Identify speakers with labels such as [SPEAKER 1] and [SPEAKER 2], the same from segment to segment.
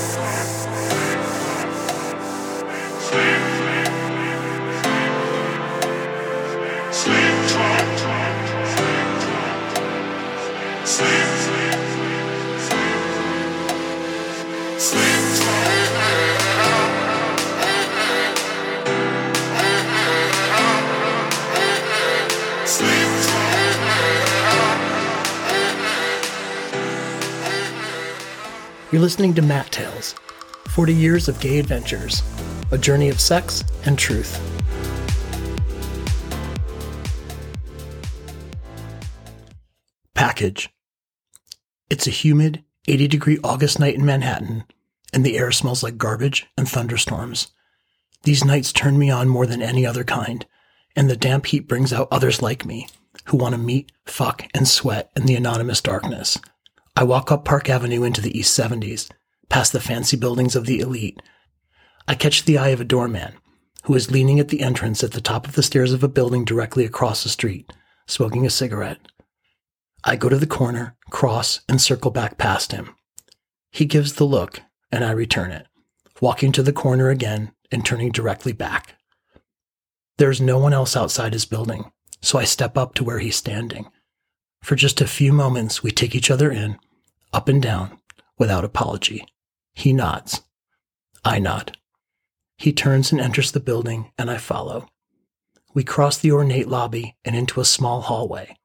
[SPEAKER 1] Sleep, sleep, sleep, sleep, sleep, You're listening to Mat Tales 40 Years of Gay Adventures, a journey of sex and truth. Package. It's a humid, 80 degree August night in Manhattan, and the air smells like garbage and thunderstorms. These nights turn me on more than any other kind, and the damp heat brings out others like me who want to meet, fuck, and sweat in the anonymous darkness. I walk up Park Avenue into the East 70s, past the fancy buildings of the elite. I catch the eye of a doorman who is leaning at the entrance at the top of the stairs of a building directly across the street, smoking a cigarette. I go to the corner, cross, and circle back past him. He gives the look, and I return it, walking to the corner again and turning directly back. There is no one else outside his building, so I step up to where he's standing. For just a few moments, we take each other in up and down without apology. He nods. I nod. He turns and enters the building, and I follow. We cross the ornate lobby and into a small hallway.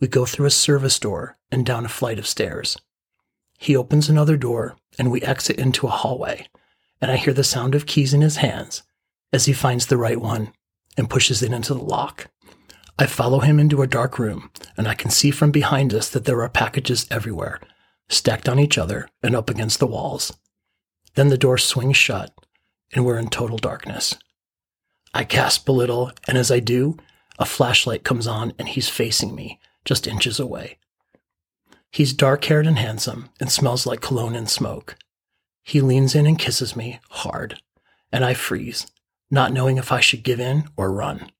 [SPEAKER 1] We go through a service door and down a flight of stairs. He opens another door, and we exit into a hallway, and I hear the sound of keys in his hands as he finds the right one and pushes it into the lock. I follow him into a dark room, and I can see from behind us that there are packages everywhere stacked on each other and up against the walls. Then the door swings shut, and we're in total darkness. I gasp a little, and as I do, a flashlight comes on and he's facing me, just inches away. He's dark haired and handsome and smells like cologne and smoke. He leans in and kisses me hard, and I freeze, not knowing if I should give in or run.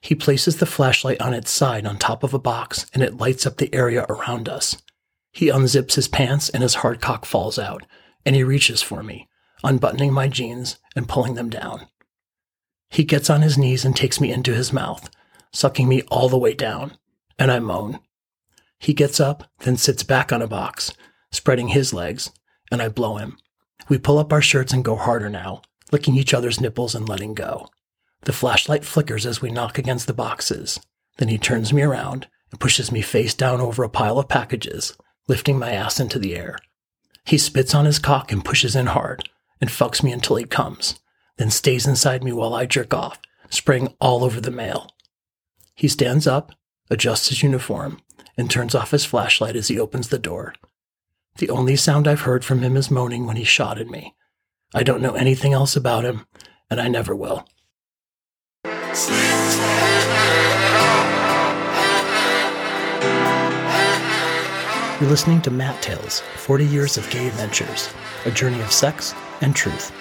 [SPEAKER 1] He places the flashlight on its side on top of a box and it lights up the area around us. He unzips his pants and his hard cock falls out, and he reaches for me, unbuttoning my jeans and pulling them down. He gets on his knees and takes me into his mouth, sucking me all the way down, and I moan. He gets up, then sits back on a box, spreading his legs, and I blow him. We pull up our shirts and go harder now, licking each other's nipples and letting go. The flashlight flickers as we knock against the boxes. Then he turns me around and pushes me face down over a pile of packages, lifting my ass into the air. He spits on his cock and pushes in hard and fucks me until he comes, then stays inside me while I jerk off, spraying all over the mail. He stands up, adjusts his uniform, and turns off his flashlight as he opens the door. The only sound I've heard from him is moaning when he shot at me. I don't know anything else about him, and I never will. You're listening to Mat Tales 40 Years of Gay Adventures, a journey of sex and truth.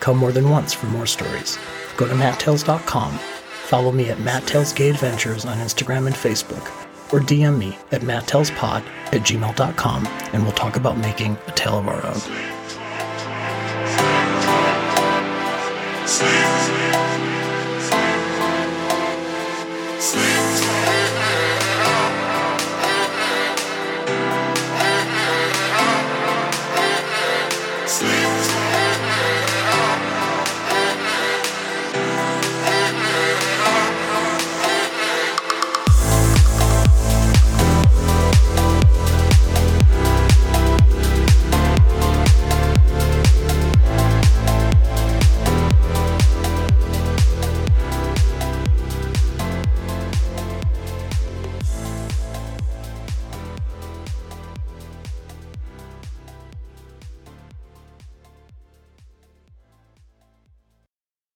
[SPEAKER 1] Come more than once for more stories. Go to mattales.com, follow me at Mat Tales Gay Adventures on Instagram and Facebook, or DM me at matttellspod at gmail.com, and we'll talk about making a tale of our own. Sleep. Sleep.